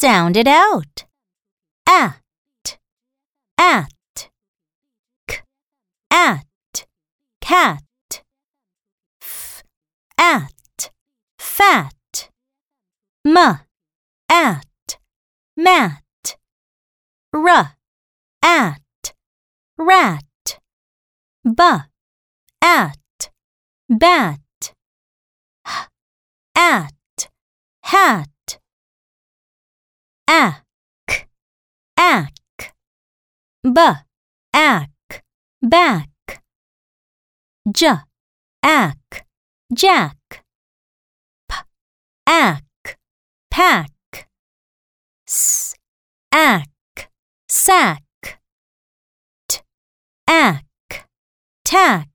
Sound it out. At, at, k, at, cat, f, at, fat, m, at, mat, r, at, rat, b, at, bat, h, at, hat ack, ack, b, ack, back, j, ack, jack, p, ack, pack, s, ack, sack, t, ack, tack.